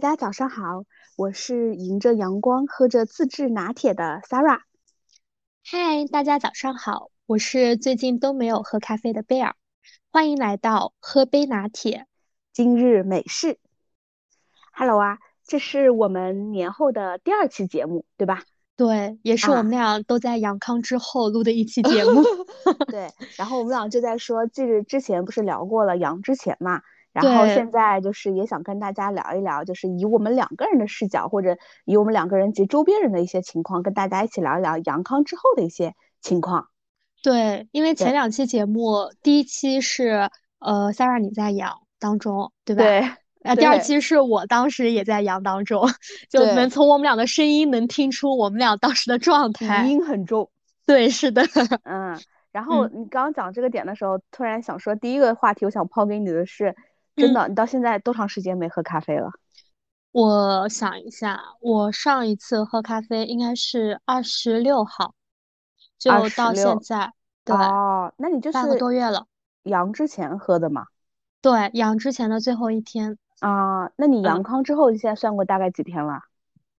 大家早上好，我是迎着阳光喝着自制拿铁的 Sarah。嗨，大家早上好，我是最近都没有喝咖啡的贝尔，欢迎来到喝杯拿铁，今日美式。Hello 啊，这是我们年后的第二期节目，对吧？对，也是我们俩都在阳康之后录的一期节目。对，然后我们俩就在说，这之前不是聊过了阳之前嘛？然后现在就是也想跟大家聊一聊，就是以我们两个人的视角，或者以我们两个人及周边人的一些情况，跟大家一起聊一聊阳康之后的一些情况。对，因为前两期节目，第一期是呃，Sarah 你在阳当中，对吧？对。啊，第二期是我当时也在阳当中，就能从我们俩的声音能听出我们俩当时的状态，鼻音很重。对，是的。嗯，然后你刚刚讲这个点的时候，突然想说，第一个话题我想抛给你的是。真的，你到现在多长时间没喝咖啡了？我想一下，我上一次喝咖啡应该是二十六号，就到现在，对，哦，那你就是半个多月了。阳之前喝的吗？对，阳之前的最后一天。啊，那你阳康之后，你现在算过大概几天了？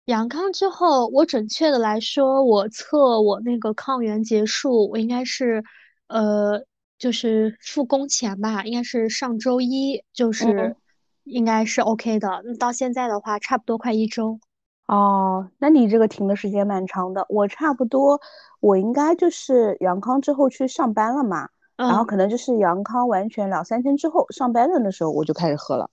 阳康之后，我准确的来说，我测我那个抗原结束，我应该是，呃。就是复工前吧，应该是上周一，就是应该是 OK 的。那到现在的话，差不多快一周。哦，那你这个停的时间蛮长的。我差不多，我应该就是阳康之后去上班了嘛，然后可能就是阳康完全两三天之后上班了的时候，我就开始喝了。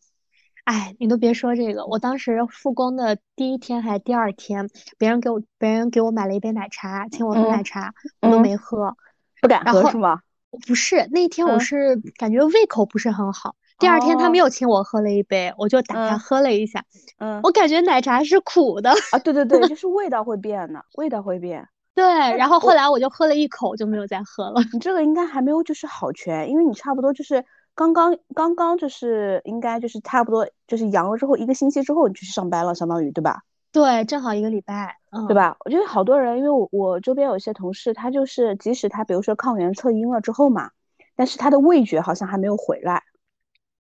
哎，你都别说这个，我当时复工的第一天还是第二天，别人给我别人给我买了一杯奶茶，请我喝奶茶，我都没喝，不敢喝是吗？不是那天我是感觉胃口不是很好，第二天他们又请我喝了一杯，我就打开喝了一下，嗯，我感觉奶茶是苦的啊，对对对，就 是味道会变的，味道会变。对，然后后来我就喝了一口就没有再喝了。你这个应该还没有就是好全，因为你差不多就是刚刚刚刚就是应该就是差不多就是阳了之后一个星期之后你就去上班了，相当于对吧？对，正好一个礼拜，嗯对吧？我觉得好多人，因为我我周边有一些同事，他就是即使他比如说抗原测阴了之后嘛，但是他的味觉好像还没有回来。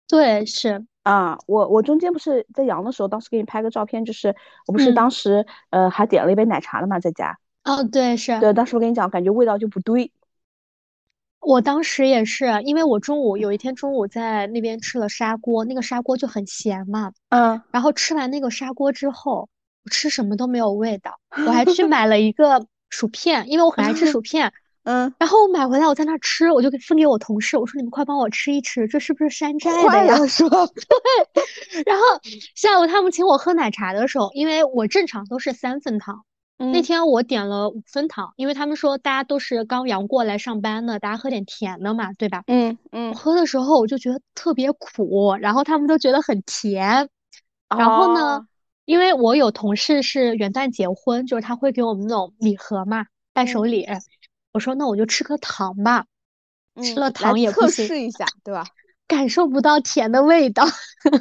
对，是啊，我我中间不是在阳的时候，当时给你拍个照片，就是我不是当时呃还点了一杯奶茶了嘛，在家。哦，对，是。对，当时我跟你讲，感觉味道就不对。我当时也是，因为我中午有一天中午在那边吃了砂锅，那个砂锅就很咸嘛。嗯。然后吃完那个砂锅之后。吃什么都没有味道，我还去买 了一个薯片，因为我很爱吃薯片。嗯，然后我买回来，我在那吃，我就给分给我同事，我说你们快帮我吃一吃，这是不是山寨的呀？说 对。然后下午他们请我喝奶茶的时候，因为我正常都是三分糖，那天我点了五分糖，因为他们说大家都是刚阳过来上班的，大家喝点甜的嘛，对吧？嗯嗯。喝的时候我就觉得特别苦，然后他们都觉得很甜，然后呢？因为我有同事是元旦结婚，就是他会给我们那种礼盒嘛，伴手礼。我说那我就吃颗糖吧，吃了糖也测试一下，对吧？感受不到甜的味道。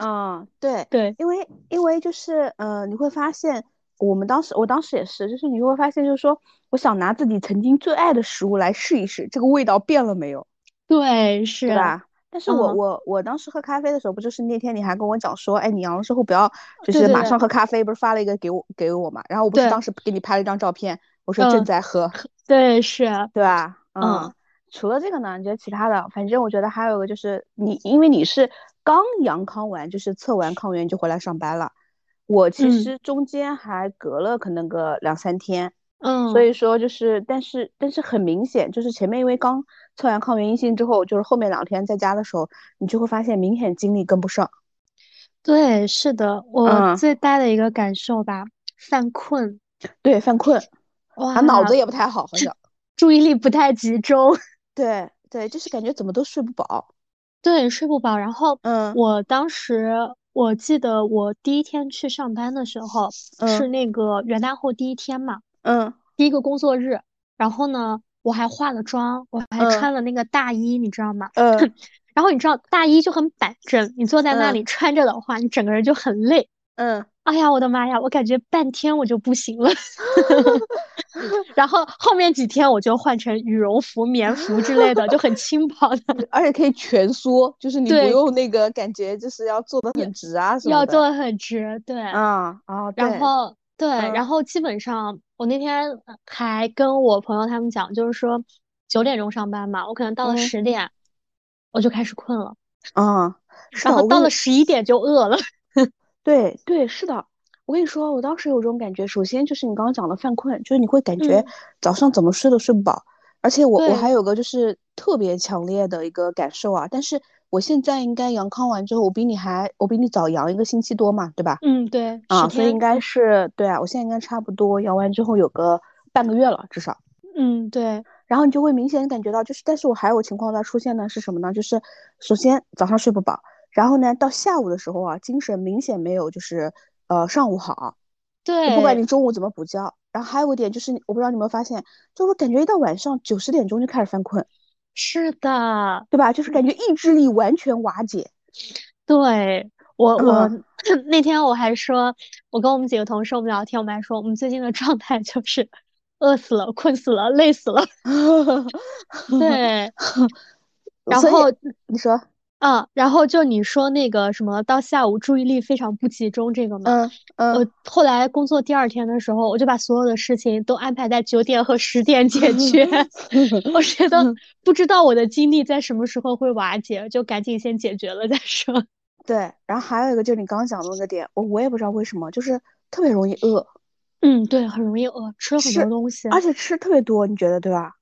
嗯，对对，因为因为就是呃，你会发现我们当时我当时也是，就是你会发现就是说，我想拿自己曾经最爱的食物来试一试，这个味道变了没有？对，是吧？但是我我我当时喝咖啡的时候，不就是那天你还跟我讲说，哎，你阳了之后不要就是马上喝咖啡，不是发了一个给我给我嘛？然后我不是当时给你拍了一张照片，我说正在喝，对，是对吧？嗯，除了这个呢，你觉得其他的？反正我觉得还有一个就是你，因为你是刚阳康完，就是测完抗原就回来上班了，我其实中间还隔了可能个两三天。嗯，所以说就是，但是但是很明显，就是前面因为刚测完抗原阴性之后，就是后面两天在家的时候，你就会发现明显精力跟不上。对，是的，我最大的一个感受吧，犯困。对，犯困，哇，脑子也不太好，好像注意力不太集中。对对，就是感觉怎么都睡不饱。对，睡不饱。然后，嗯，我当时我记得我第一天去上班的时候是那个元旦后第一天嘛。嗯，第一个工作日，然后呢，我还化了妆，我还穿了那个大衣，你知道吗？嗯，然后你知道大衣就很板正，你坐在那里穿着的话，你整个人就很累。嗯，哎呀，我的妈呀！我感觉半天我就不行了，然后后面几天我就换成羽绒服、棉服之类的，就很轻薄的，而且可以蜷缩，就是你不用那个感觉，就是要坐的很直啊什么的。要坐的很直，对。啊啊，然后对，然后基本上我那天还跟我朋友他们讲，就是说九点钟上班嘛，我可能到了十点我就开始困了，嗯，然后到了十一点就饿了。对对是的，我跟你说，我当时有这种感觉。首先就是你刚刚讲的犯困，就是你会感觉早上怎么睡都睡不饱。而且我我还有个就是特别强烈的一个感受啊。但是我现在应该阳康完之后，我比你还我比你早阳一个星期多嘛，对吧？嗯，对。啊，所以应该是对啊，我现在应该差不多阳完之后有个半个月了，至少。嗯，对。然后你就会明显感觉到，就是但是我还有情况在出现呢，是什么呢？就是首先早上睡不饱。然后呢，到下午的时候啊，精神明显没有就是呃上午好。对，不管你中午怎么补觉。然后还有一点就是，我不知道你有没有发现，就我感觉一到晚上九十点钟就开始犯困。是的，对吧？就是感觉意志力完全瓦解。对我我 那天我还说，我跟我们几个同事我们聊天，我们还说我们最近的状态就是饿死了、困死了、累死了。对，然后你说。嗯，然后就你说那个什么，到下午注意力非常不集中这个嘛，嗯嗯，我后来工作第二天的时候，我就把所有的事情都安排在九点和十点解决。我觉得不知道我的精力在什么时候会瓦解，就赶紧先解决了再说。对，然后还有一个就是你刚刚讲的那个点，我我也不知道为什么，就是特别容易饿。嗯，对，很容易饿，吃了很多东西，而且吃特别多，你觉得对吧？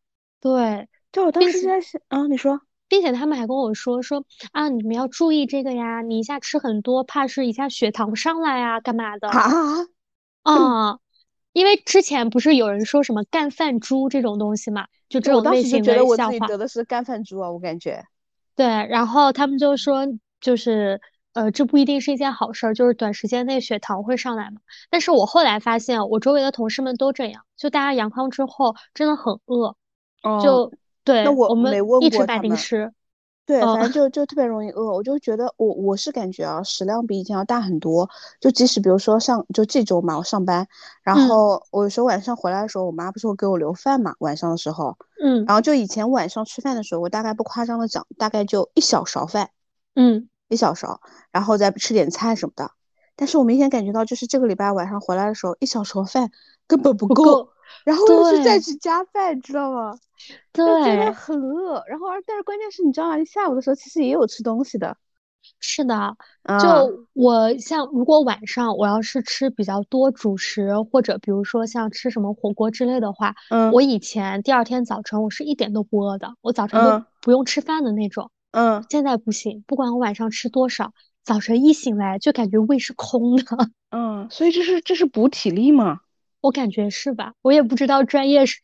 对，就我当时在想，啊，你说。并且他们还跟我说说啊，你们要注意这个呀，你一下吃很多，怕是一下血糖上来啊，干嘛的啊？啊，因为之前不是有人说什么干饭猪这种东西嘛，就这种类型的笑话。得的是干饭猪啊，我感觉。对，然后他们就说，就是呃，这不一定是一件好事儿，就是短时间内血糖会上来嘛。但是我后来发现，我周围的同事们都这样，就大家阳康之后真的很饿，就。对，那我没问过他们。对，反正就就特别容易饿，我就觉得我我是感觉啊，食量比以前要大很多。就即使比如说上就这周嘛，我上班，然后我有时候晚上回来的时候，我妈不是会给我留饭嘛，晚上的时候，嗯，然后就以前晚上吃饭的时候，我大概不夸张的讲，大概就一小勺饭，嗯，一小勺，然后再吃点菜什么的。但是我明显感觉到，就是这个礼拜晚上回来的时候，一小勺饭根本不够。然后又去再去加饭，知道吗？对，真的很饿。然后，而但是关键是你知道吗？下午的时候其实也有吃东西的。是的，就我像如果晚上我要是吃比较多主食，或者比如说像吃什么火锅之类的话，嗯，我以前第二天早晨我是一点都不饿的，我早晨都不用吃饭的那种。嗯，现在不行，不管我晚上吃多少，早晨一醒来就感觉胃是空的。嗯，所以这是这是补体力吗？我感觉是吧？我也不知道专业是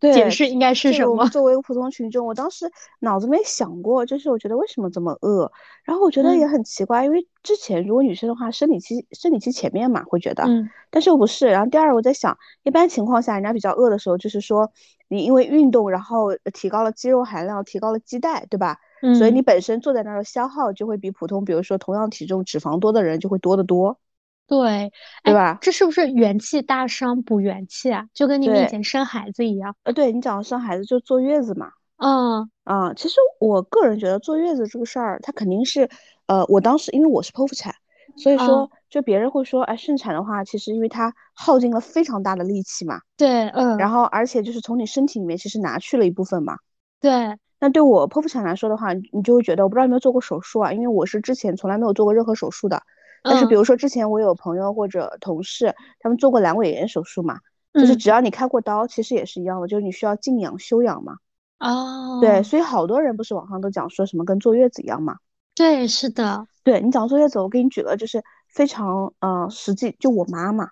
解释应该是什么。作为一个普通群众，我当时脑子没想过，就是我觉得为什么这么饿？然后我觉得也很奇怪，因为之前如果女生的话，生理期生理期前面嘛，会觉得，嗯，但是又不是。然后第二，我在想，一般情况下，人家比较饿的时候，就是说你因为运动，然后提高了肌肉含量，提高了肌带，对吧？嗯，所以你本身坐在那儿的消耗就会比普通，比如说同样体重脂肪多的人就会多得多。对，对吧？这是不是元气大伤补元气啊？就跟你们以前生孩子一样。呃，对你讲的生孩子就坐月子嘛。嗯啊，其实我个人觉得坐月子这个事儿，它肯定是，呃，我当时因为我是剖腹产，所以说就别人会说，哎，顺产的话，其实因为它耗尽了非常大的力气嘛。对，嗯。然后而且就是从你身体里面其实拿去了一部分嘛。对。那对我剖腹产来说的话，你就会觉得，我不知道有没有做过手术啊？因为我是之前从来没有做过任何手术的。但是，比如说之前我有朋友或者同事，他们做过阑尾炎手术嘛，就是只要你开过刀，其实也是一样的，就是你需要静养休养嘛。哦，对，所以好多人不是网上都讲说什么跟坐月子一样嘛？对，是的。对你讲坐月子，我给你举个就是非常呃实际，就我妈妈，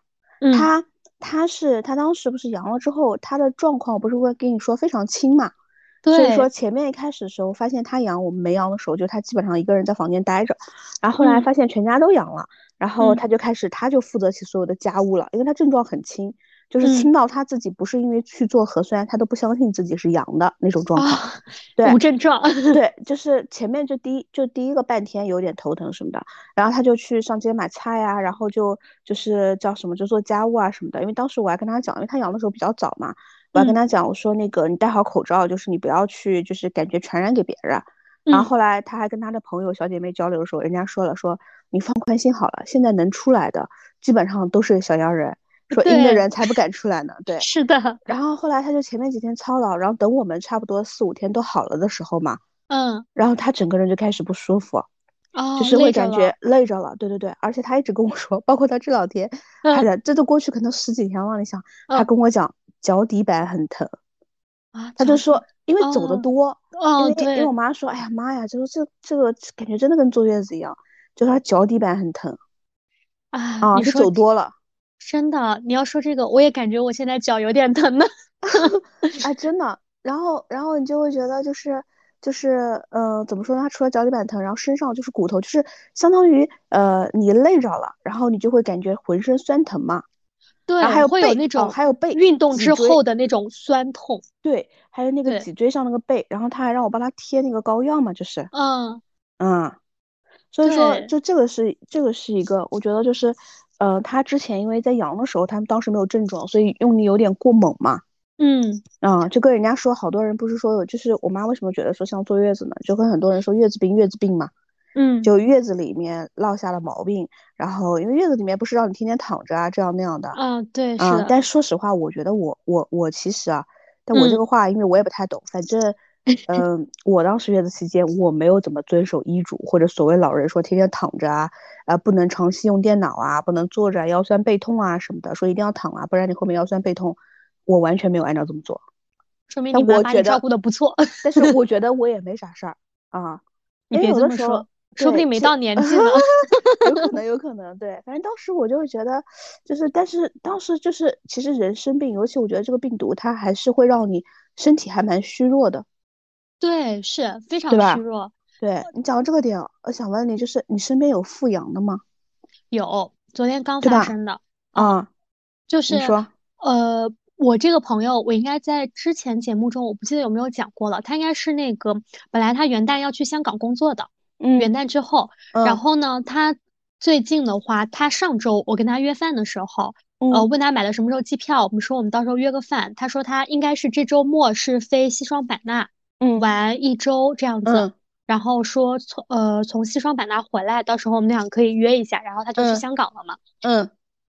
她她是她当时不是阳了之后，她的状况不是会跟你说非常轻嘛？所以说前面一开始的时候发现他阳，我们没阳的时候，就他基本上一个人在房间待着，然后后来发现全家都阳了，然后他就开始他就负责起所有的家务了，因为他症状很轻，就是轻到他自己不是因为去做核酸，他都不相信自己是阳的那种状态。对，无症状。对，就是前面就第一就第一个半天有点头疼什么的，然后他就去上街买菜呀，然后就就是叫什么就做家务啊什么的。因为当时我还跟他讲，因为他阳的时候比较早嘛，我还跟他讲，我说那个你戴好口罩，就是你不要去就是感觉传染给别人。然后后来他还跟他的朋友小姐妹交流的时候，人家说了说你放宽心好了，现在能出来的基本上都是小阳人。说阴的人才不敢出来呢，对，是的。然后后来他就前面几天操劳，然后等我们差不多四五天都好了的时候嘛，嗯，然后他整个人就开始不舒服，哦，就是会感觉累着了，对对对，而且他一直跟我说，包括他这两天，他的这都过去可能十几天了，你想，他跟我讲脚底板很疼，啊，他就说因为走的多，哦，对，因为我妈说，哎呀妈呀，就是这这个感觉真的跟坐月子一样，就是他脚底板很疼，啊，你是走多了。真的，你要说这个，我也感觉我现在脚有点疼呢。哎，真的。然后，然后你就会觉得，就是，就是，呃，怎么说呢？他除了脚底板疼，然后身上就是骨头，就是相当于，呃，你累着了，然后你就会感觉浑身酸疼嘛。对，还有会有那种，还有背运动之后的那种酸痛。对，还有那个脊椎上那个背，然后他还让我帮他贴那个膏药嘛，就是。嗯嗯。所以说，就这个是这个是一个，我觉得就是。呃，他之前因为在阳的时候，他们当时没有症状，所以用力有点过猛嘛。嗯，啊，就跟人家说，好多人不是说有，就是我妈为什么觉得说像坐月子呢？就跟很多人说月子病，月子病嘛。嗯，就月子里面落下了毛病，然后因为月子里面不是让你天天躺着啊，这样那样的。啊，对，是但说实话，我觉得我我我其实啊，但我这个话，因为我也不太懂，反正。嗯，我当时月子期间，我没有怎么遵守医嘱，或者所谓老人说天天躺着啊，啊不能长期用电脑啊，不能坐着腰酸背痛啊什么的，说一定要躺啊，不然你后面腰酸背痛，我完全没有按照这么做，说明你妈把你照顾的不错。但是我 觉得我也没啥事儿啊，你别这么说，说不定没到年纪呢，有可能有可能，对，反正当时我就觉得，就是但是当时就是其实人生病，尤其我觉得这个病毒它还是会让你身体还蛮虚弱的。对，是非常虚弱。对你讲到这个点，我想问你，就是你身边有复阳的吗？有，昨天刚发生的。啊，就是说，呃，我这个朋友，我应该在之前节目中，我不记得有没有讲过了。他应该是那个，本来他元旦要去香港工作的，嗯，元旦之后，然后呢，他最近的话，他上周我跟他约饭的时候，呃，问他买了什么时候机票，我们说我们到时候约个饭，他说他应该是这周末是飞西双版纳。嗯，玩一周这样子，然后说从呃从西双版纳回来，到时候我们俩可以约一下，然后他就去香港了嘛。嗯，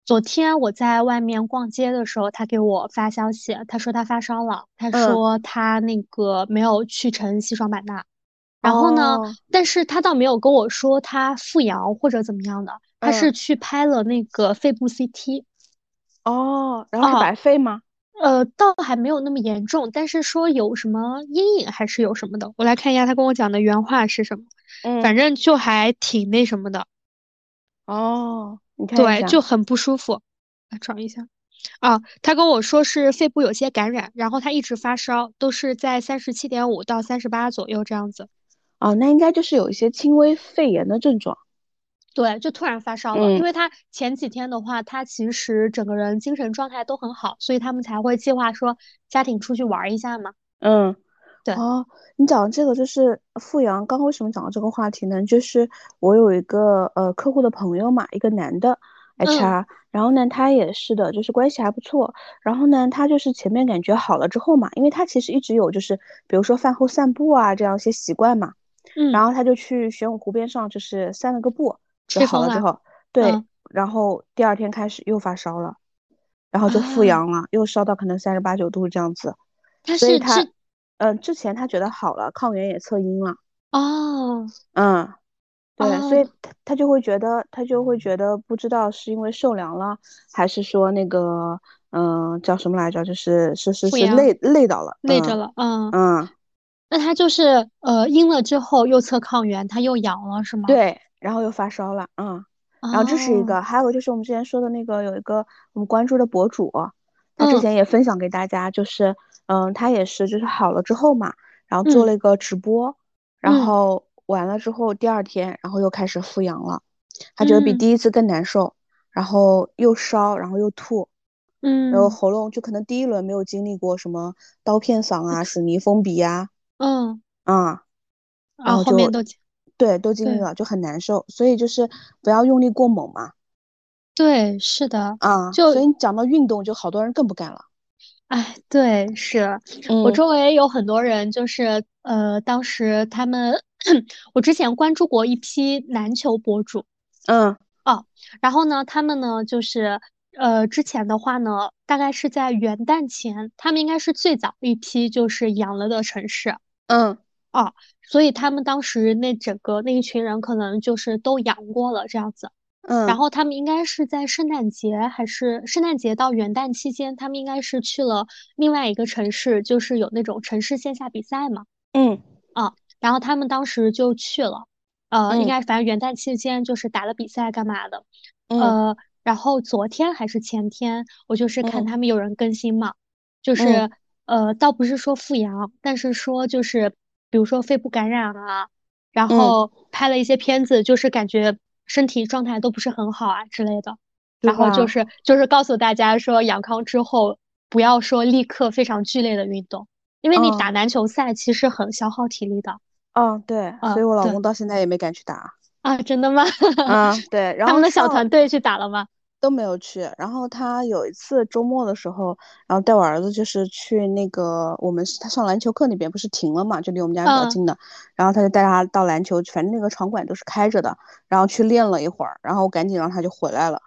昨天我在外面逛街的时候，他给我发消息，他说他发烧了，他说他那个没有去成西双版纳，然后呢，但是他倒没有跟我说他复阳或者怎么样的，他是去拍了那个肺部 CT。哦，然后是白肺吗？呃，倒还没有那么严重，但是说有什么阴影还是有什么的。我来看一下他跟我讲的原话是什么。嗯，反正就还挺那什么的。哦，你看对，就很不舒服。来找一下。啊，他跟我说是肺部有些感染，然后他一直发烧，都是在三十七点五到三十八左右这样子。哦，那应该就是有一些轻微肺炎的症状。对，就突然发烧了，因为他前几天的话，他其实整个人精神状态都很好，所以他们才会计划说家庭出去玩一下嘛。嗯，对。哦，你讲这个就是富阳，刚刚为什么讲到这个话题呢？就是我有一个呃客户的朋友嘛，一个男的 HR，然后呢他也是的，就是关系还不错。然后呢他就是前面感觉好了之后嘛，因为他其实一直有就是比如说饭后散步啊这样一些习惯嘛，嗯，然后他就去玄武湖边上就是散了个步。就好了之后，对，然后第二天开始又发烧了，然后就复阳了，又烧到可能三十八九度这样子。所以他，嗯，之前他觉得好了，抗原也测阴了。哦，嗯，对，所以他他就会觉得，他就会觉得不知道是因为受凉了，还是说那个，嗯，叫什么来着？就是是是是累累到了，累着了。嗯嗯，那他就是呃阴了之后右侧抗原，他又阳了是吗？对。然后又发烧了，嗯，然后这是一个，还有个就是我们之前说的那个有一个我们关注的博主，他之前也分享给大家，就是嗯，他也是就是好了之后嘛，然后做了一个直播，然后完了之后第二天，然后又开始复阳了，他觉得比第一次更难受，然后又烧，然后又吐，嗯，然后喉咙就可能第一轮没有经历过什么刀片嗓啊、水泥封鼻呀，嗯。啊，然后后面都对都经历了，就很难受，所以就是不要用力过猛嘛。对，是的，啊，就所以你讲到运动，就好多人更不干了。哎，对，是我周围有很多人，就是呃，当时他们，我之前关注过一批篮球博主，嗯，哦，然后呢，他们呢，就是呃，之前的话呢，大概是在元旦前，他们应该是最早一批就是阳了的城市，嗯，哦，所以他们当时那整个那一群人可能就是都阳过了这样子。嗯，然后他们应该是在圣诞节还是圣诞节到元旦期间，他们应该是去了另外一个城市，就是有那种城市线下比赛嘛。嗯，啊，然后他们当时就去了，呃，应该反正元旦期间就是打了比赛干嘛的。呃，然后昨天还是前天，我就是看他们有人更新嘛，就是呃，倒不是说复阳，但是说就是比如说肺部感染啊，然后拍了一些片子，就是感觉。身体状态都不是很好啊之类的，然后就是就是告诉大家说，阳康之后不要说立刻非常剧烈的运动，因为你打篮球赛其实很消耗体力的。嗯，对，所以我老公到现在也没敢去打。啊，真的吗？啊，对，然后他们的小团队去打了吗？都没有去，然后他有一次周末的时候，然后带我儿子就是去那个我们他上篮球课那边不是停了嘛，就离我们家比较近的，然后他就带他到篮球，反正那个场馆都是开着的，然后去练了一会儿，然后赶紧让他就回来了。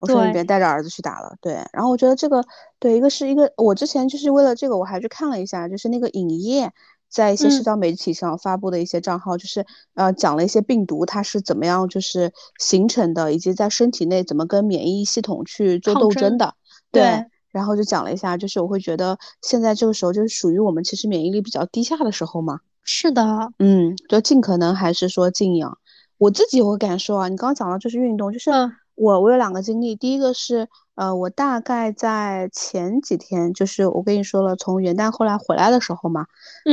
我说你别带着儿子去打了，对。然后我觉得这个对一个是一个，我之前就是为了这个我还去看了一下，就是那个影业。在一些社交媒体上发布的一些账号，就是呃讲了一些病毒它是怎么样就是形成的，以及在身体内怎么跟免疫系统去做斗争的。对，然后就讲了一下，就是我会觉得现在这个时候就是属于我们其实免疫力比较低下的时候嘛。是的，嗯，就尽可能还是说静养。我自己有个感受啊，你刚刚讲到就是运动，就是我我有两个经历，第一个是。呃，我大概在前几天，就是我跟你说了，从元旦后来回来的时候嘛，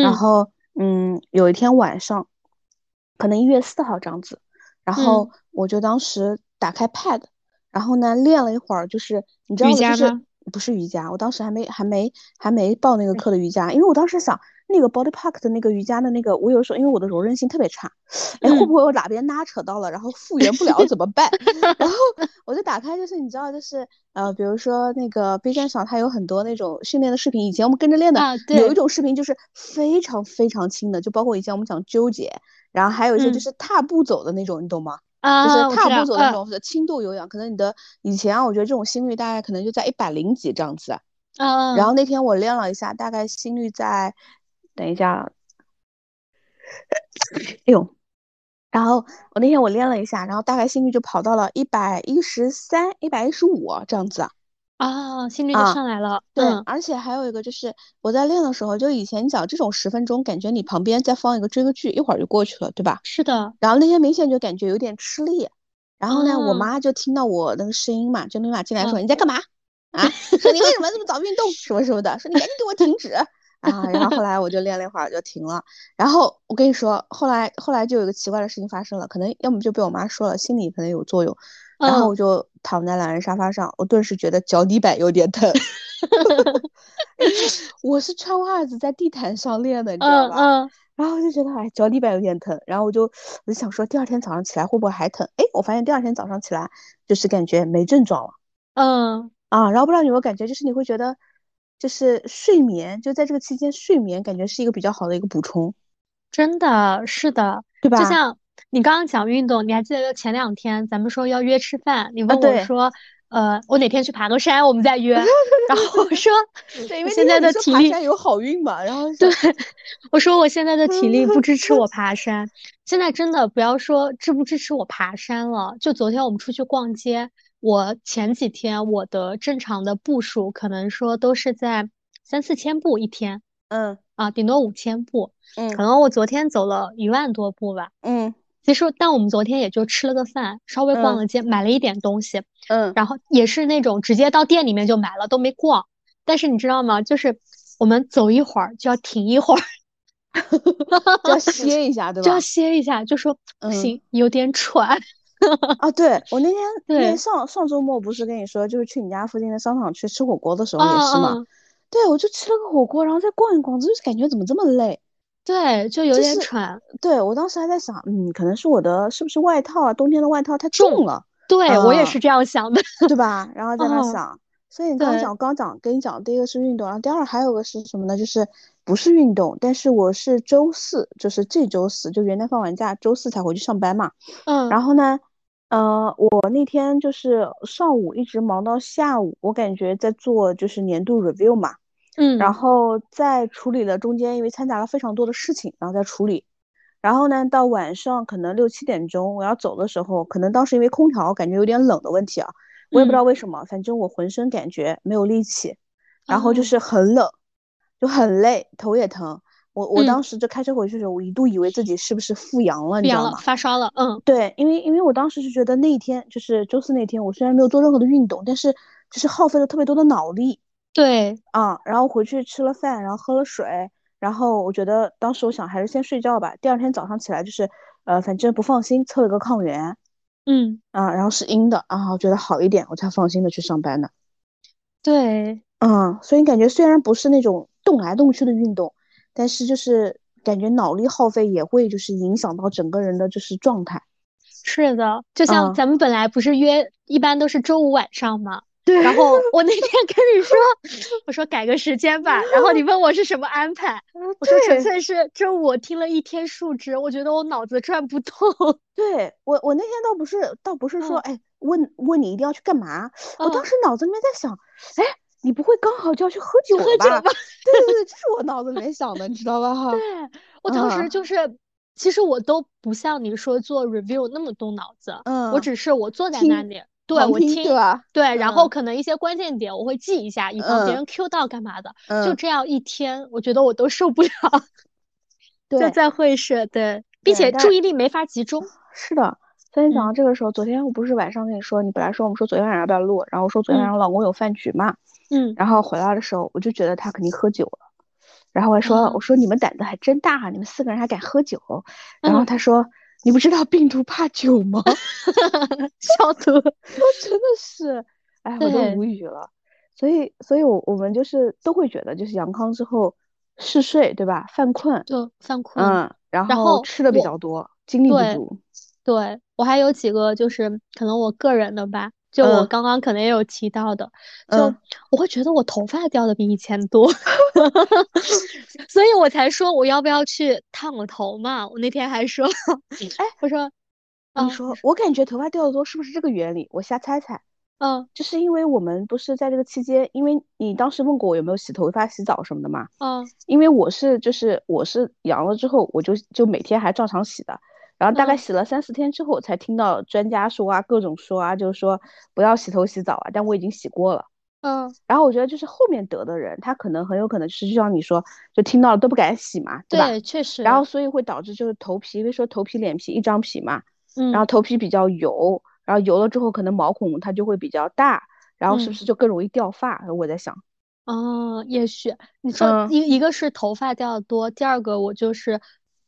然后嗯，有一天晚上，可能一月四号这样子，然后我就当时打开 Pad，然后呢练了一会儿，就是你知道就是不是瑜伽，我当时还没还没还没报那个课的瑜伽，因为我当时想。那个 Body Park 的那个瑜伽的那个，我有时候因为我的柔韧性特别差，哎，会不会我哪边拉扯到了，然后复原不了怎么办？然后我就打开，就是你知道，就是呃，比如说那个 B 站上它有很多那种训练的视频，以前我们跟着练的，有一种视频就是非常非常轻的，就包括以前我们讲纠结，然后还有一些就是踏步走的那种，你懂吗？啊，就是踏步走的那种轻度有氧，可能你的以前啊，我觉得这种心率大概可能就在一百零几这样子，嗯，然后那天我练了一下，大概心率在。等一下，哎呦，然后我那天我练了一下，然后大概心率就跑到了一百一十三、一百一十五这样子啊，心率就上来了。对，而且还有一个就是我在练的时候，就以前你讲这种十分钟，感觉你旁边再放一个追个剧，一会儿就过去了，对吧？是的。然后那天明显就感觉有点吃力，然后呢，我妈就听到我那个声音嘛，就立马进来说：“你在干嘛？啊？说你为什么这么早运动？什么什么的？说你赶紧给我停止。”啊，然后后来我就练了一会儿就停了。然后我跟你说，后来后来就有一个奇怪的事情发生了，可能要么就被我妈说了，心理可能有作用。然后我就躺在懒人沙发上，我顿时觉得脚底板有点疼。我是穿袜子在地毯上练的，你知道吧？嗯。然后我就觉得哎，脚底板有点疼。然后我就我就想说，第二天早上起来会不会还疼？哎，我发现第二天早上起来就是感觉没症状了。嗯。啊，然后不知道你有没有感觉，就是你会觉得。就是睡眠，就在这个期间，睡眠感觉是一个比较好的一个补充，真的是的，对吧？就像你刚刚讲运动，你还记得前两天咱们说要约吃饭，你问我说，呃，我哪天去爬个山，我们再约。然后我说，因现在的体力有好运嘛。然后 对，我说我现在的体力不支持我爬山。现在真的不要说支不支持我爬山了，就昨天我们出去逛街。我前几天我的正常的步数可能说都是在三四千步一天，嗯啊，顶多五千步，嗯，可能我昨天走了一万多步吧，嗯，其实但我们昨天也就吃了个饭，稍微逛了街，买了一点东西，嗯，然后也是那种直接到店里面就买了，都没逛。但是你知道吗？就是我们走一会儿就要停一会儿 就要歇一下，对吧？就要歇一下，就说不行，有点喘。啊，对我那天那上上周末不是跟你说，就是去你家附近的商场去吃火锅的时候也是嘛。对，我就吃了个火锅，然后再逛一逛，就是感觉怎么这么累？对，就有点喘。对我当时还在想，嗯，可能是我的是不是外套啊，冬天的外套太重了。对我也是这样想的，对吧？然后在那想，所以你刚刚讲，刚讲跟你讲，第一个是运动，然后第二还有个是什么呢？就是不是运动，但是我是周四，就是这周四，就元旦放完假，周四才回去上班嘛。嗯。然后呢，呃，我那天就是上午一直忙到下午，我感觉在做就是年度 review 嘛。嗯。然后在处理了中间，因为掺杂了非常多的事情，然后再处理。然后呢，到晚上可能六七点钟我要走的时候，可能当时因为空调感觉有点冷的问题啊，我也不知道为什么，反正我浑身感觉没有力气，然后就是很冷，就很累，头也疼。我我当时就开车回去的时候，我一度以为自己是不是复阳了，你知道吗？发烧了，嗯，对，因为因为我当时就觉得那一天就是周四那天，我虽然没有做任何的运动，但是就是耗费了特别多的脑力。对，啊，然后回去吃了饭，然后喝了水。然后我觉得当时我想还是先睡觉吧。第二天早上起来就是，呃，反正不放心，测了个抗原，嗯啊，然后是阴的，然后觉得好一点，我才放心的去上班的。对，嗯，所以感觉虽然不是那种动来动去的运动，但是就是感觉脑力耗费也会就是影响到整个人的就是状态。是的，就像咱们本来不是约一般都是周五晚上嘛？对，然后我那天跟你说，我说改个时间吧，然后你问我是什么安排，我说纯粹是周五听了一天数值，我觉得我脑子转不动。对我，我那天倒不是，倒不是说，哎，问问你一定要去干嘛，我当时脑子里面在想，哎，你不会刚好就要去喝酒吧？对对对，这是我脑子里面想的，你知道吧？哈。对我当时就是，其实我都不像你说做 review 那么动脑子，嗯，我只是我坐在那里。对我听对，然后可能一些关键点我会记一下，以防别人 Q 到干嘛的。就这样一天，我觉得我都受不了。就在会议室，对，并且注意力没法集中。是的，昨天早上这个时候，昨天我不是晚上跟你说，你本来说我们说昨天晚上要不要录，然后我说昨天晚上老公有饭局嘛，嗯，然后回来的时候，我就觉得他肯定喝酒了，然后我还说，我说你们胆子还真大，你们四个人还敢喝酒，然后他说。你不知道病毒怕酒吗？消毒，我真的是，哎，我都无语了。所以，所以我我们就是都会觉得，就是阳康之后嗜睡，对吧？犯困，就犯困，嗯，然后吃的比较多，精力不足。对我还有几个，就是可能我个人的吧。就我刚刚可能也有提到的，就我会觉得我头发掉的比以前多，所以我才说我要不要去烫个头嘛。我那天还说，哎，我说，你说我感觉头发掉的多是不是这个原理？我瞎猜猜，嗯，就是因为我们不是在这个期间，因为你当时问过我有没有洗头发、洗澡什么的嘛，嗯，因为我是就是我是阳了之后，我就就每天还照常洗的。然后大概洗了三四天之后，才听到专家说啊，各种说啊，就是说不要洗头洗澡啊。但我已经洗过了，嗯。然后我觉得就是后面得的人，他可能很有可能是就像你说，就听到了都不敢洗嘛，对吧？对，确实。然后所以会导致就是头皮，因为说头皮脸皮一张皮嘛，嗯。然后头皮比较油，然后油了之后可能毛孔它就会比较大，然后是不是就更容易掉发？我在想。哦，也许你说一一个是头发掉的多，第二个我就是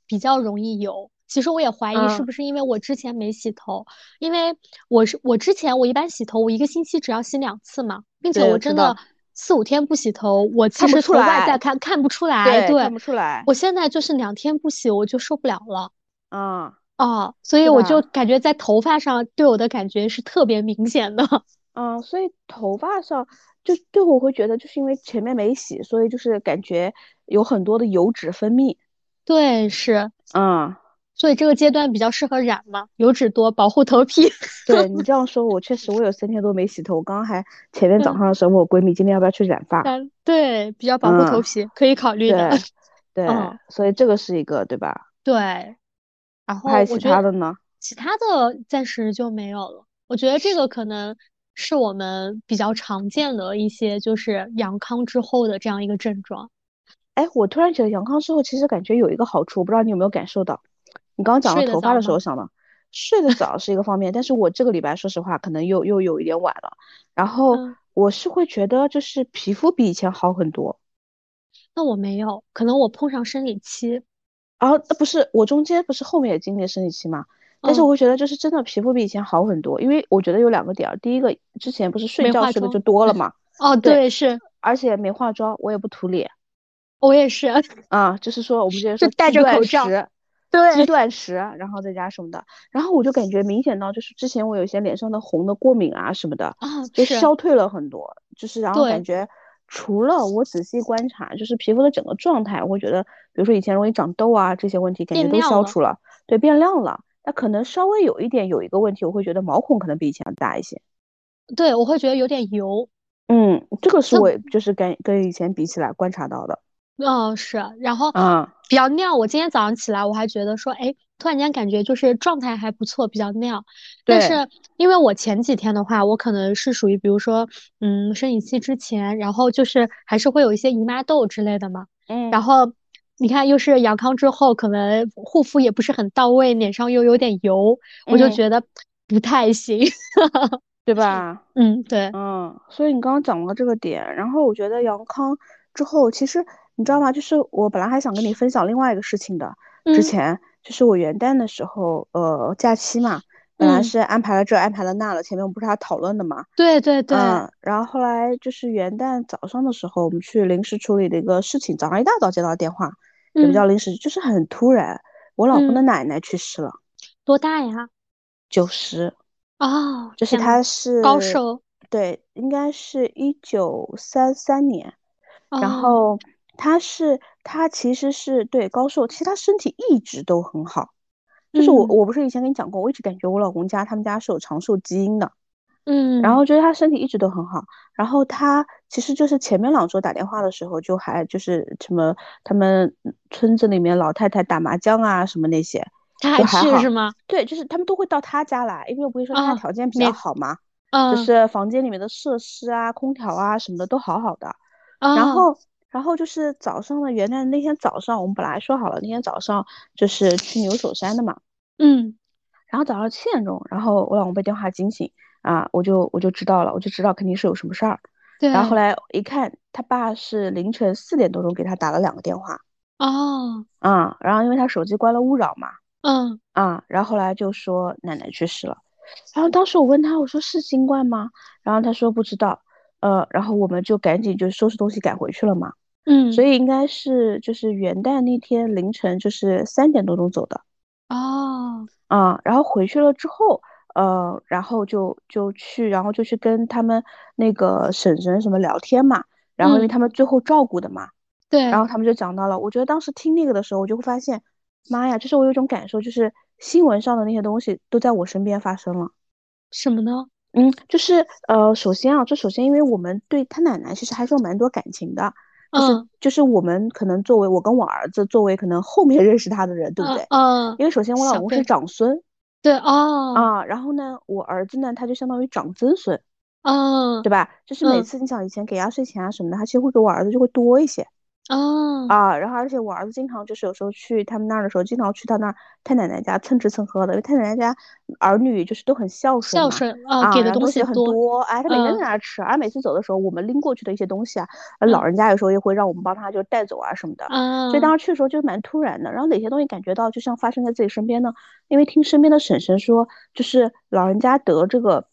比较容易油。其实我也怀疑是不是因为我之前没洗头，因为我是我之前我一般洗头，我一个星期只要洗两次嘛，并且我真的四五天不洗头，我其实从外在看看不出来，对，看不出来。我现在就是两天不洗我就受不了了，嗯。哦，所以我就感觉在头发上对我的感觉是特别明显的，嗯，所以头发上就对我会觉得就是因为前面没洗，所以就是感觉有很多的油脂分泌，对，是，嗯。所以这个阶段比较适合染嘛，油脂多，保护头皮。对你这样说，我确实我有三天多没洗头。我刚刚还前天早上的时候问我闺蜜，今天要不要去染发？对，比较保护头皮，可以考虑的。对，所以这个是一个，对吧？对。然后还有其他的呢？其他的暂时就没有了。我觉得这个可能是我们比较常见的一些，就是阳康之后的这样一个症状。哎，我突然觉得阳康之后，其实感觉有一个好处，我不知道你有没有感受到。你刚刚讲到头发的时候想到，睡得早是一个方面，但是我这个礼拜说实话可能又又有一点晚了，然后我是会觉得就是皮肤比以前好很多。那我没有，可能我碰上生理期。啊，不是我中间不是后面也经历生理期嘛，但是我会觉得就是真的皮肤比以前好很多，因为我觉得有两个点儿，第一个之前不是睡觉睡的就多了嘛，哦对是，而且没化妆，我也不涂脸，我也是啊，就是说我们之前说戴着口罩。对，断食，然后再加什么的，然后我就感觉明显到，就是之前我有些脸上的红的过敏啊什么的，啊，就消退了很多。就是然后感觉，除了我仔细观察，就是皮肤的整个状态，我觉得，比如说以前容易长痘啊这些问题，感觉都消除了，对，变亮了。那可能稍微有一点有一个问题，我会觉得毛孔可能比以前要大一些。对，我会觉得有点油。嗯，这个是我就是跟跟以前比起来观察到的。嗯，是，然后嗯，比较亮。我今天早上起来，我还觉得说，哎，突然间感觉就是状态还不错，比较亮。但是因为我前几天的话，我可能是属于，比如说，嗯，生理期之前，然后就是还是会有一些姨妈痘之类的嘛。嗯。然后你看，又是阳康之后，可能护肤也不是很到位，脸上又有点油，我就觉得不太行，对 吧？嗯，对。嗯，所以你刚刚讲了这个点，然后我觉得阳康之后，其实。你知道吗？就是我本来还想跟你分享另外一个事情的。之前就是我元旦的时候，呃，假期嘛，本来是安排了这安排了那了。前面我们不是还讨论的嘛？对对对。嗯。然后后来就是元旦早上的时候，我们去临时处理的一个事情。早上一大早接到电话，也不叫临时，就是很突然。我老公的奶奶去世了。多大呀？九十。哦。就是他是高寿。对，应该是一九三三年。然后。他是他其实是对高寿，其实他身体一直都很好，就是我我不是以前跟你讲过，我一直感觉我老公家他们家是有长寿基因的，嗯，然后觉得他身体一直都很好，然后他其实就是前面两周打电话的时候就还就是什么他们村子里面老太太打麻将啊什么那些，他还去是吗？对，就是他们都会到他家来，因为我不是说他条件比较好嘛，嗯，就是房间里面的设施啊、空调啊什么的都好好的，然后。然后就是早上的元旦那天早上，我们本来说好了那天早上就是去牛首山的嘛，嗯，然后早上七点钟，然后我老公被电话惊醒啊，我就我就知道了，我就知道肯定是有什么事儿，对。然后后来一看，他爸是凌晨四点多钟给他打了两个电话，哦，啊，然后因为他手机关了勿扰嘛，嗯，啊，然后后来就说奶奶去世了，然后当时我问他，我说是新冠吗？然后他说不知道。呃，然后我们就赶紧就收拾东西赶回去了嘛。嗯，所以应该是就是元旦那天凌晨就是三点多钟走的。哦，啊，然后回去了之后，呃，然后就就去，然后就去跟他们那个婶婶什么聊天嘛。然后因为他们最后照顾的嘛。对。然后他们就讲到了，我觉得当时听那个的时候，我就会发现，妈呀，就是我有一种感受，就是新闻上的那些东西都在我身边发生了。什么呢？嗯，就是呃，首先啊，就首先，因为我们对他奶奶其实还是有蛮多感情的，就是就是我们可能作为我跟我儿子作为可能后面 认识他的人，对不对？嗯，因为首先我老公是长孙，对哦啊，然后呢，我儿子呢，他就相当于长曾孙，嗯，对吧？就是每次你想以前给压岁钱啊什么的，他其实会给我儿子就会多一些。哦啊，然后而且我儿子经常就是有时候去他们那儿的时候，经常去他那儿太奶奶家蹭吃蹭喝的，因为太奶奶家儿女就是都很孝顺，孝顺啊，给的东西很多，哎，他每天在那儿吃，而每次走的时候，我们拎过去的一些东西啊，老人家有时候也会让我们帮他就带走啊什么的，所以当时去的时候就蛮突然的。然后哪些东西感觉到就像发生在自己身边呢？因为听身边的婶婶说，就是老人家得这个，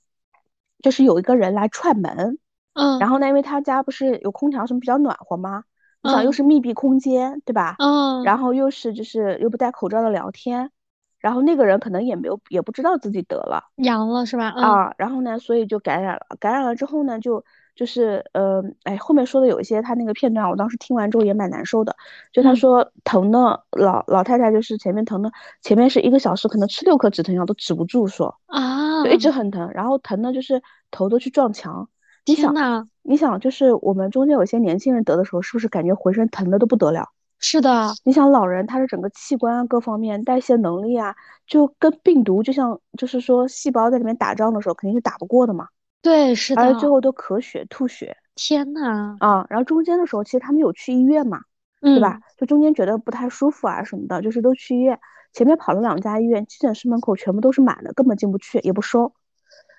就是有一个人来串门，嗯，然后呢，因为他家不是有空调什么比较暖和吗？你想又是密闭空间，对吧？嗯，然后又是就是又不戴口罩的聊天，然后那个人可能也没有也不知道自己得了。阳了是吧？啊，然后呢，所以就感染了，感染了之后呢，就就是呃，哎，后面说的有一些他那个片段，我当时听完之后也蛮难受的，就他说疼的老老太太就是前面疼的，前面是一个小时可能吃六颗止疼药都止不住，说啊，就一直。很疼，然后疼的就是头都去撞墙。天呐，你想，就是我们中间有些年轻人得的时候，是不是感觉浑身疼的都不得了？是的，你想老人，他的整个器官啊，各方面代谢能力啊，就跟病毒就像，就是说细胞在里面打仗的时候，肯定是打不过的嘛。对，是的。而最后都咳血、吐血。天呐。啊，然后中间的时候，其实他们有去医院嘛，对吧？就中间觉得不太舒服啊什么的，就是都去医院。前面跑了两家医院，急诊室门口全部都是满的，根本进不去，也不收。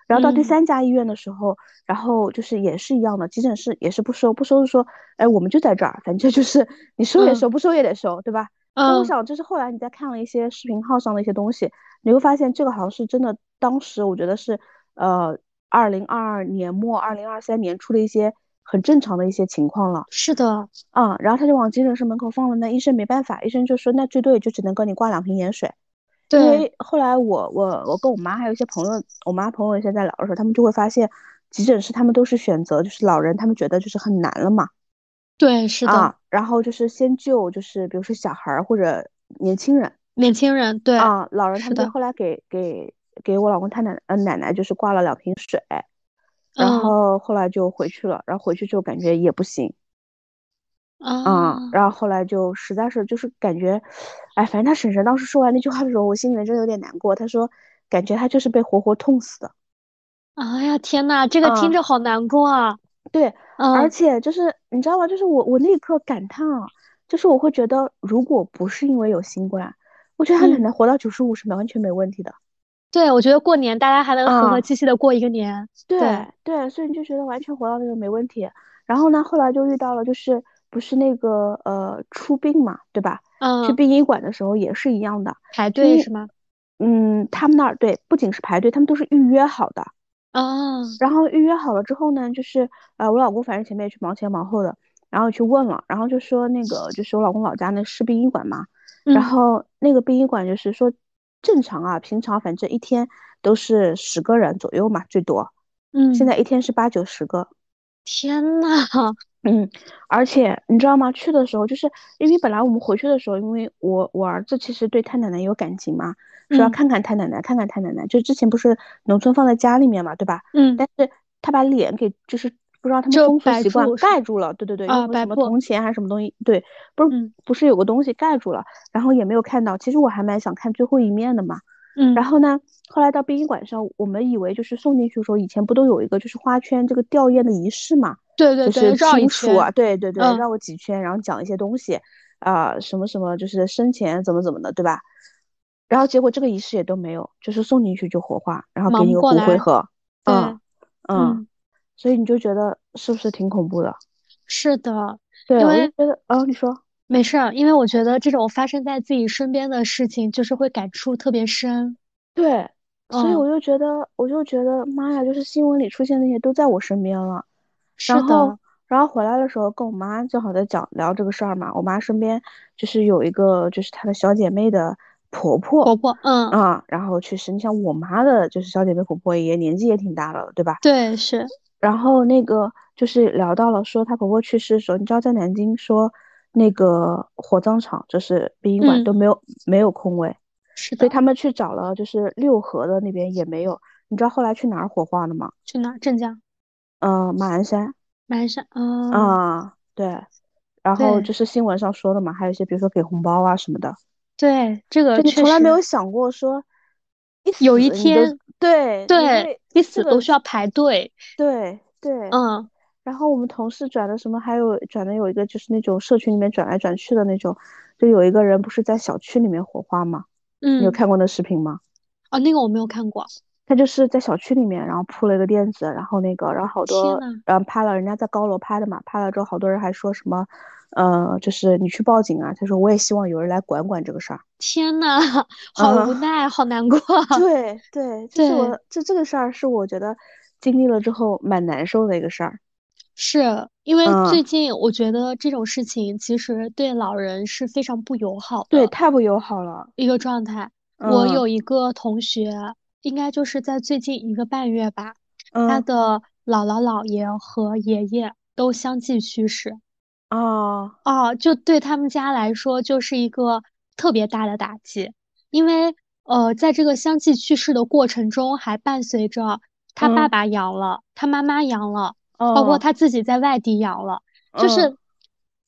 然后到第三家医院的时候，然后就是也是一样的，急诊室也是不收，不收是说，哎，我们就在这儿，反正就是你收也收，不收也得收，对吧？所以我想，就是后来你再看了一些视频号上的一些东西，你会发现这个好像是真的。当时我觉得是，呃，二零二二年末、二零二三年出的一些很正常的一些情况了。是的，嗯，然后他就往急诊室门口放了，那医生没办法，医生就说那最多也就只能给你挂两瓶盐水。对。因为后来我我我跟我妈还有一些朋友，我妈朋友现在聊的时候，他们就会发现，急诊室他们都是选择就是老人，他们觉得就是很难了嘛。对，是的。啊，然后就是先救，就是比如说小孩儿或者年轻人。年轻人，对。啊，老人他们后来给给给我老公他奶呃奶奶就是挂了两瓶水，然后后来就回去了，然后回去之后感觉也不行。啊。然后后来就实在是就是感觉，哎，反正他婶婶当时说完那句话的时候，我心里面真的有点难过。他说，感觉他就是被活活痛死的。哎呀，天呐，这个听着好难过啊。对，而且就是你知道吗？就是我我那一刻感叹啊，就是我会觉得，如果不是因为有新冠，我觉得他奶奶活到九十五是完全没问题的。对，我觉得过年大家还能和和气气的过一个年。对对，所以你就觉得完全活到那个没问题。然后呢，后来就遇到了，就是不是那个呃出殡嘛，对吧？嗯。去殡仪馆的时候也是一样的，排队是吗？嗯，他们那儿对，不仅是排队，他们都是预约好的。啊，然后预约好了之后呢，就是呃，我老公反正前面也去忙前忙后的，然后去问了，然后就说那个就是我老公老家那是殡仪馆嘛，然后那个殡仪馆就是说正常啊，平常反正一天都是十个人左右嘛，最多，嗯，现在一天是八九十个，天呐，嗯，而且你知道吗？去的时候就是因为本来我们回去的时候，因为我我儿子其实对太奶奶有感情嘛。说要看看太奶奶，看看太奶奶，就之前不是农村放在家里面嘛，对吧？嗯。但是他把脸给就是不知道他们风俗习惯盖住了，对对对，用什么铜钱还是什么东西？对，不是不是有个东西盖住了，然后也没有看到。其实我还蛮想看最后一面的嘛。嗯。然后呢，后来到殡仪馆上，我们以为就是送进去的时候，以前不都有一个就是花圈这个吊唁的仪式嘛？对对对，就是亲属啊，对对对，绕个几圈，然后讲一些东西，啊，什么什么就是生前怎么怎么的，对吧？然后结果这个仪式也都没有，就是送进去就火化，然后给你个骨灰盒，嗯嗯，所以你就觉得是不是挺恐怖的？是的，对，我就觉得哦，你说没事儿，因为我觉得这种发生在自己身边的事情，就是会感触特别深。对，所以我就觉得，我就觉得妈呀，就是新闻里出现那些都在我身边了。是的，然后回来的时候跟我妈正好在讲聊这个事儿嘛，我妈身边就是有一个就是她的小姐妹的。婆婆，婆婆，嗯啊，然后去世。你像我妈的，就是小姐妹婆婆也年纪也挺大了，对吧？对，是。然后那个就是聊到了，说她婆婆去世的时候，你知道在南京说那个火葬场就是殡仪馆都没有没有空位，是的。所以他们去找了，就是六合的那边也没有。你知道后来去哪儿火化了吗？去哪儿？镇江。嗯，马鞍山。马鞍山。啊。啊，对。然后就是新闻上说的嘛，还有一些比如说给红包啊什么的。对这个，你从来没有想过说，有一天，对对，你死都需要排队，对对，嗯。然后我们同事转的什么，还有转的有一个就是那种社群里面转来转去的那种，就有一个人不是在小区里面火化吗？嗯，你有看过那视频吗？哦，那个我没有看过。他就是在小区里面，然后铺了一个垫子，然后那个，然后好多，然后拍了，人家在高楼拍的嘛，拍了之后，好多人还说什么。呃，就是你去报警啊？他说我也希望有人来管管这个事儿。天呐，好无奈，好难过。对对，就是我这这个事儿是我觉得经历了之后蛮难受的一个事儿。是因为最近我觉得这种事情其实对老人是非常不友好的，对，太不友好了一个状态。我有一个同学，应该就是在最近一个半月吧，他的姥姥姥爷和爷爷都相继去世。哦。哦，就对他们家来说，就是一个特别大的打击，因为呃，在这个相继去世的过程中，还伴随着他爸爸阳了，他妈妈阳了，包括他自己在外地养了，就是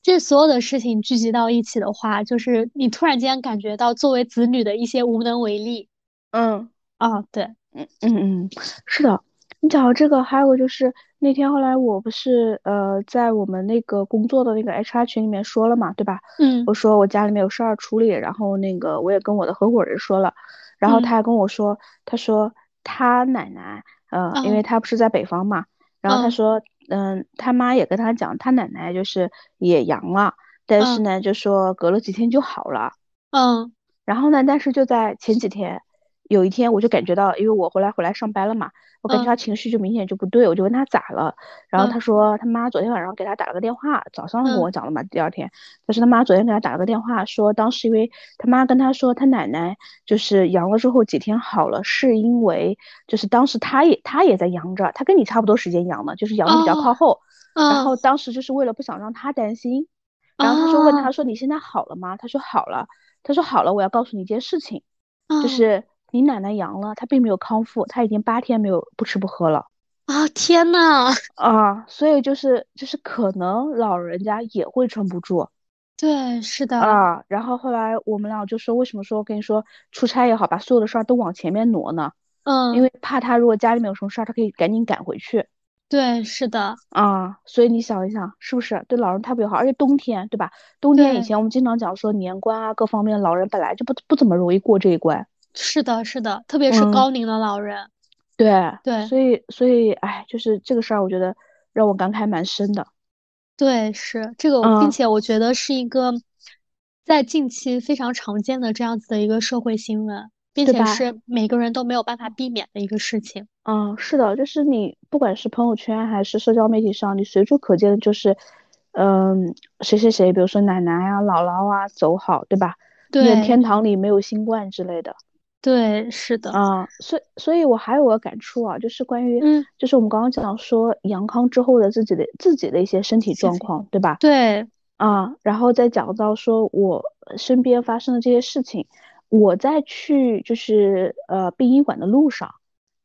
这所有的事情聚集到一起的话，就是你突然间感觉到作为子女的一些无能为力。嗯，哦，对，嗯嗯嗯，是的。你讲到这个，还有个就是那天后来我不是呃在我们那个工作的那个 HR 群里面说了嘛，对吧？嗯，我说我家里面有事儿处理，然后那个我也跟我的合伙人说了，然后他还跟我说，他说他奶奶呃，因为他不是在北方嘛，然后他说嗯他妈也跟他讲，他奶奶就是也阳了，但是呢就说隔了几天就好了。嗯，然后呢，但是就在前几天，有一天我就感觉到，因为我回来回来上班了嘛，我感觉他情绪就明显就不对，我就问他咋了，然后他说他妈昨天晚上给他打了个电话，早上跟我讲了嘛，第二天，他说他妈昨天给他打了个电话，说当时因为他妈跟他说他奶奶就是阳了之后几天好了，是因为就是当时他也他也在阳着，他跟你差不多时间阳的，就是阳的比较靠后，然后当时就是为了不想让他担心，然后他说问他说你现在好了吗？他说好了，他说好了，我要告诉你一件事情，就是。你奶奶阳了，她并没有康复，她已经八天没有不吃不喝了啊！天呐！啊，所以就是就是可能老人家也会撑不住。对，是的啊。然后后来我们俩就说，为什么说我跟你说出差也好，把所有的事儿都往前面挪呢？嗯，因为怕他如果家里面有什么事儿，他可以赶紧赶回去。对，是的啊。所以你想一想，是不是对老人特别好？而且冬天，对吧？冬天以前我们经常讲说年关啊，各方面老人本来就不不怎么容易过这一关。是的，是的，特别是高龄的老人，对对，所以所以，哎，就是这个事儿，我觉得让我感慨蛮深的。对，是这个，并且我觉得是一个在近期非常常见的这样子的一个社会新闻，并且是每个人都没有办法避免的一个事情。嗯，是的，就是你不管是朋友圈还是社交媒体上，你随处可见的就是，嗯，谁谁谁，比如说奶奶啊、姥姥啊走好，对吧？对，天堂里没有新冠之类的。对，是的啊，所以所以，我还有个感触啊，就是关于，嗯，就是我们刚刚讲说阳康之后的自己的自己的一些身体状况，对吧？对，啊，然后再讲到说我身边发生的这些事情，我在去就是呃殡仪馆的路上，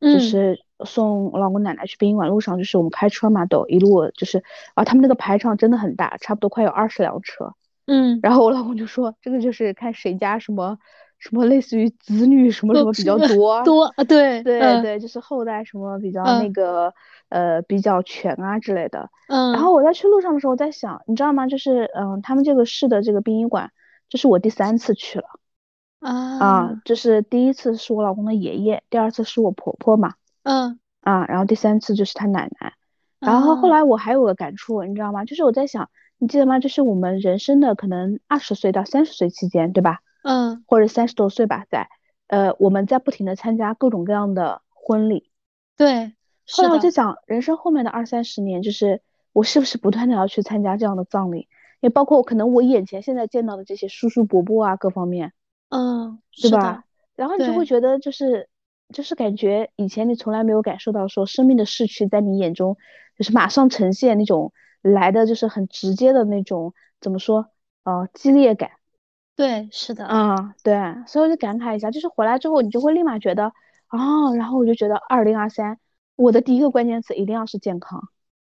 就是送我老公奶奶去殡仪馆路上，就是我们开车嘛，都一路就是啊，他们那个排场真的很大，差不多快有二十辆车，嗯，然后我老公就说，这个就是看谁家什么。什么类似于子女什么什么比较多 多啊？对对对，就是后代什么比较那个呃比较全啊之类的。嗯。然后我在去路上的时候，我在想，你知道吗？就是嗯，他们这个市的这个殡仪馆，这是我第三次去了。啊。啊，就是第一次是我老公的爷爷，第二次是我婆婆嘛。嗯。啊，然后第三次就是他奶奶。然后后来我还有个感触，你知道吗？就是我在想，你记得吗？就是我们人生的可能二十岁到三十岁期间，对吧？嗯，或者三十多岁吧，在，呃，我们在不停的参加各种各样的婚礼，对。后来我就想，人生后面的二三十年，就是我是不是不断的要去参加这样的葬礼，也包括可能我眼前现在见到的这些叔叔伯伯啊，各方面，嗯，对吧？然后你就会觉得，就是就是感觉以前你从来没有感受到说生命的逝去在你眼中就是马上呈现那种来的就是很直接的那种怎么说，呃，激烈感。对，是的，嗯，对，所以我就感慨一下，就是回来之后，你就会立马觉得，哦，然后我就觉得，二零二三，我的第一个关键词一定要是健康。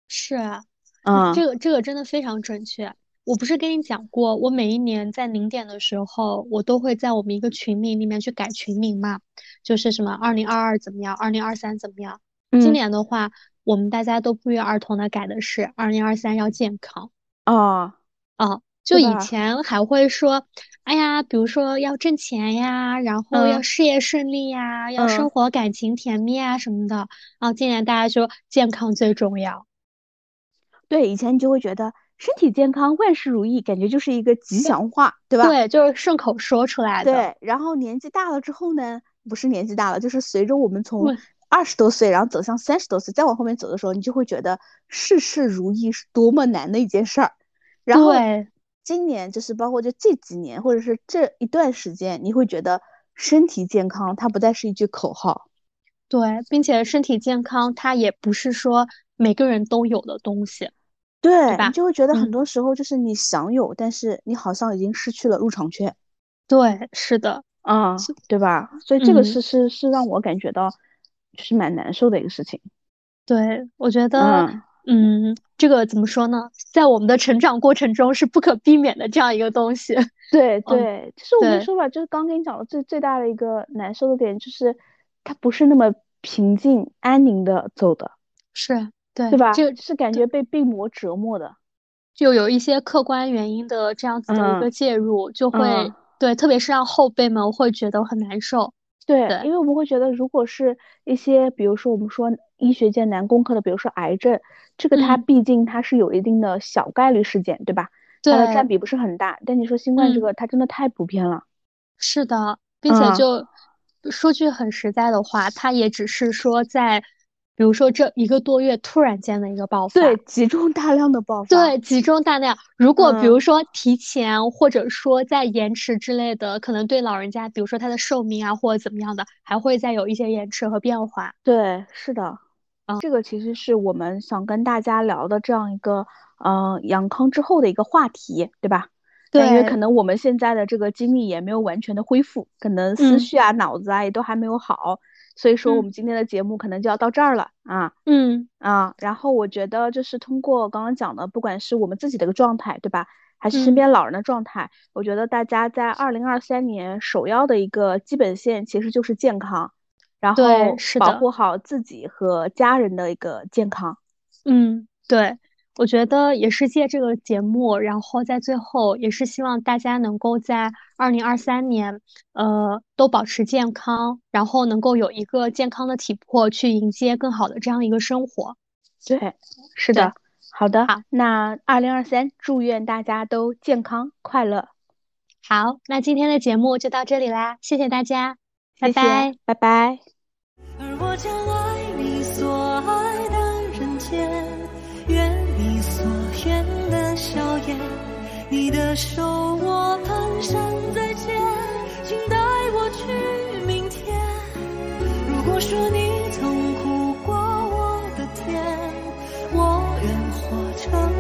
是啊，嗯，这个这个真的非常准确。我不是跟你讲过，我每一年在零点的时候，我都会在我们一个群名里面去改群名嘛，就是什么二零二二怎么样，二零二三怎么样。今年的话，我们大家都不约而同的改的是二零二三要健康。啊啊。就以前还会说，哎呀，比如说要挣钱呀，然后要事业顺利呀，要生活感情甜蜜啊什么的。然后今年大家说健康最重要。对，以前你就会觉得身体健康万事如意，感觉就是一个吉祥话，对吧？对，就是顺口说出来的。对，然后年纪大了之后呢，不是年纪大了，就是随着我们从二十多岁，然后走向三十多岁，再往后面走的时候，你就会觉得事事如意是多么难的一件事儿。然后。今年就是包括就这几年，或者是这一段时间，你会觉得身体健康它不再是一句口号，对，并且身体健康它也不是说每个人都有的东西，对，你就会觉得很？多时候就是你想有，但是你好像已经失去了入场券，对，是的，啊，对吧？所以这个是是是让我感觉到就是蛮难受的一个事情，对我觉得。嗯，这个怎么说呢？在我们的成长过程中是不可避免的这样一个东西。对 对，其实我跟你说吧，就是刚跟你讲的最最大的一个难受的点，就是它不是那么平静安宁的走的，是对对吧？就是感觉被病魔折磨的，就有一些客观原因的这样子的一个介入，就会对，特别是让后辈们会觉得很难受。对，因为我们会觉得，如果是一些，比如说我们说医学界难攻克的，比如说癌症，这个它毕竟它是有一定的小概率事件，对吧？它的占比不是很大。但你说新冠这个，它真的太普遍了。是的，并且就说句很实在的话，它也只是说在。比如说这一个多月突然间的一个爆发，对，集中大量的爆发，对，集中大量。如果比如说提前或者说在延迟之类的，可能对老人家，比如说他的寿命啊或者怎么样的，还会再有一些延迟和变化。对，是的，嗯，这个其实是我们想跟大家聊的这样一个，嗯，阳康之后的一个话题，对吧？对，因为可能我们现在的这个精力也没有完全的恢复，可能思绪啊、脑子啊也都还没有好。所以说，我们今天的节目可能就要到这儿了啊。嗯啊，然后我觉得就是通过刚刚讲的，不管是我们自己的一个状态，对吧？还是身边老人的状态，我觉得大家在二零二三年首要的一个基本线其实就是健康，然后保护好自己和家人的一个健康。嗯，对。我觉得也是借这个节目，然后在最后也是希望大家能够在二零二三年，呃，都保持健康，然后能够有一个健康的体魄去迎接更好的这样一个生活。对，是的，好的，好，那二零二三，祝愿大家都健康快乐。好，那今天的节目就到这里啦，谢谢大家，拜拜，拜拜。我将爱你所爱的人间，愿你所愿的笑颜，你的手我蹒跚在牵，请带我去明天。如果说你曾苦过我的甜，我愿活成。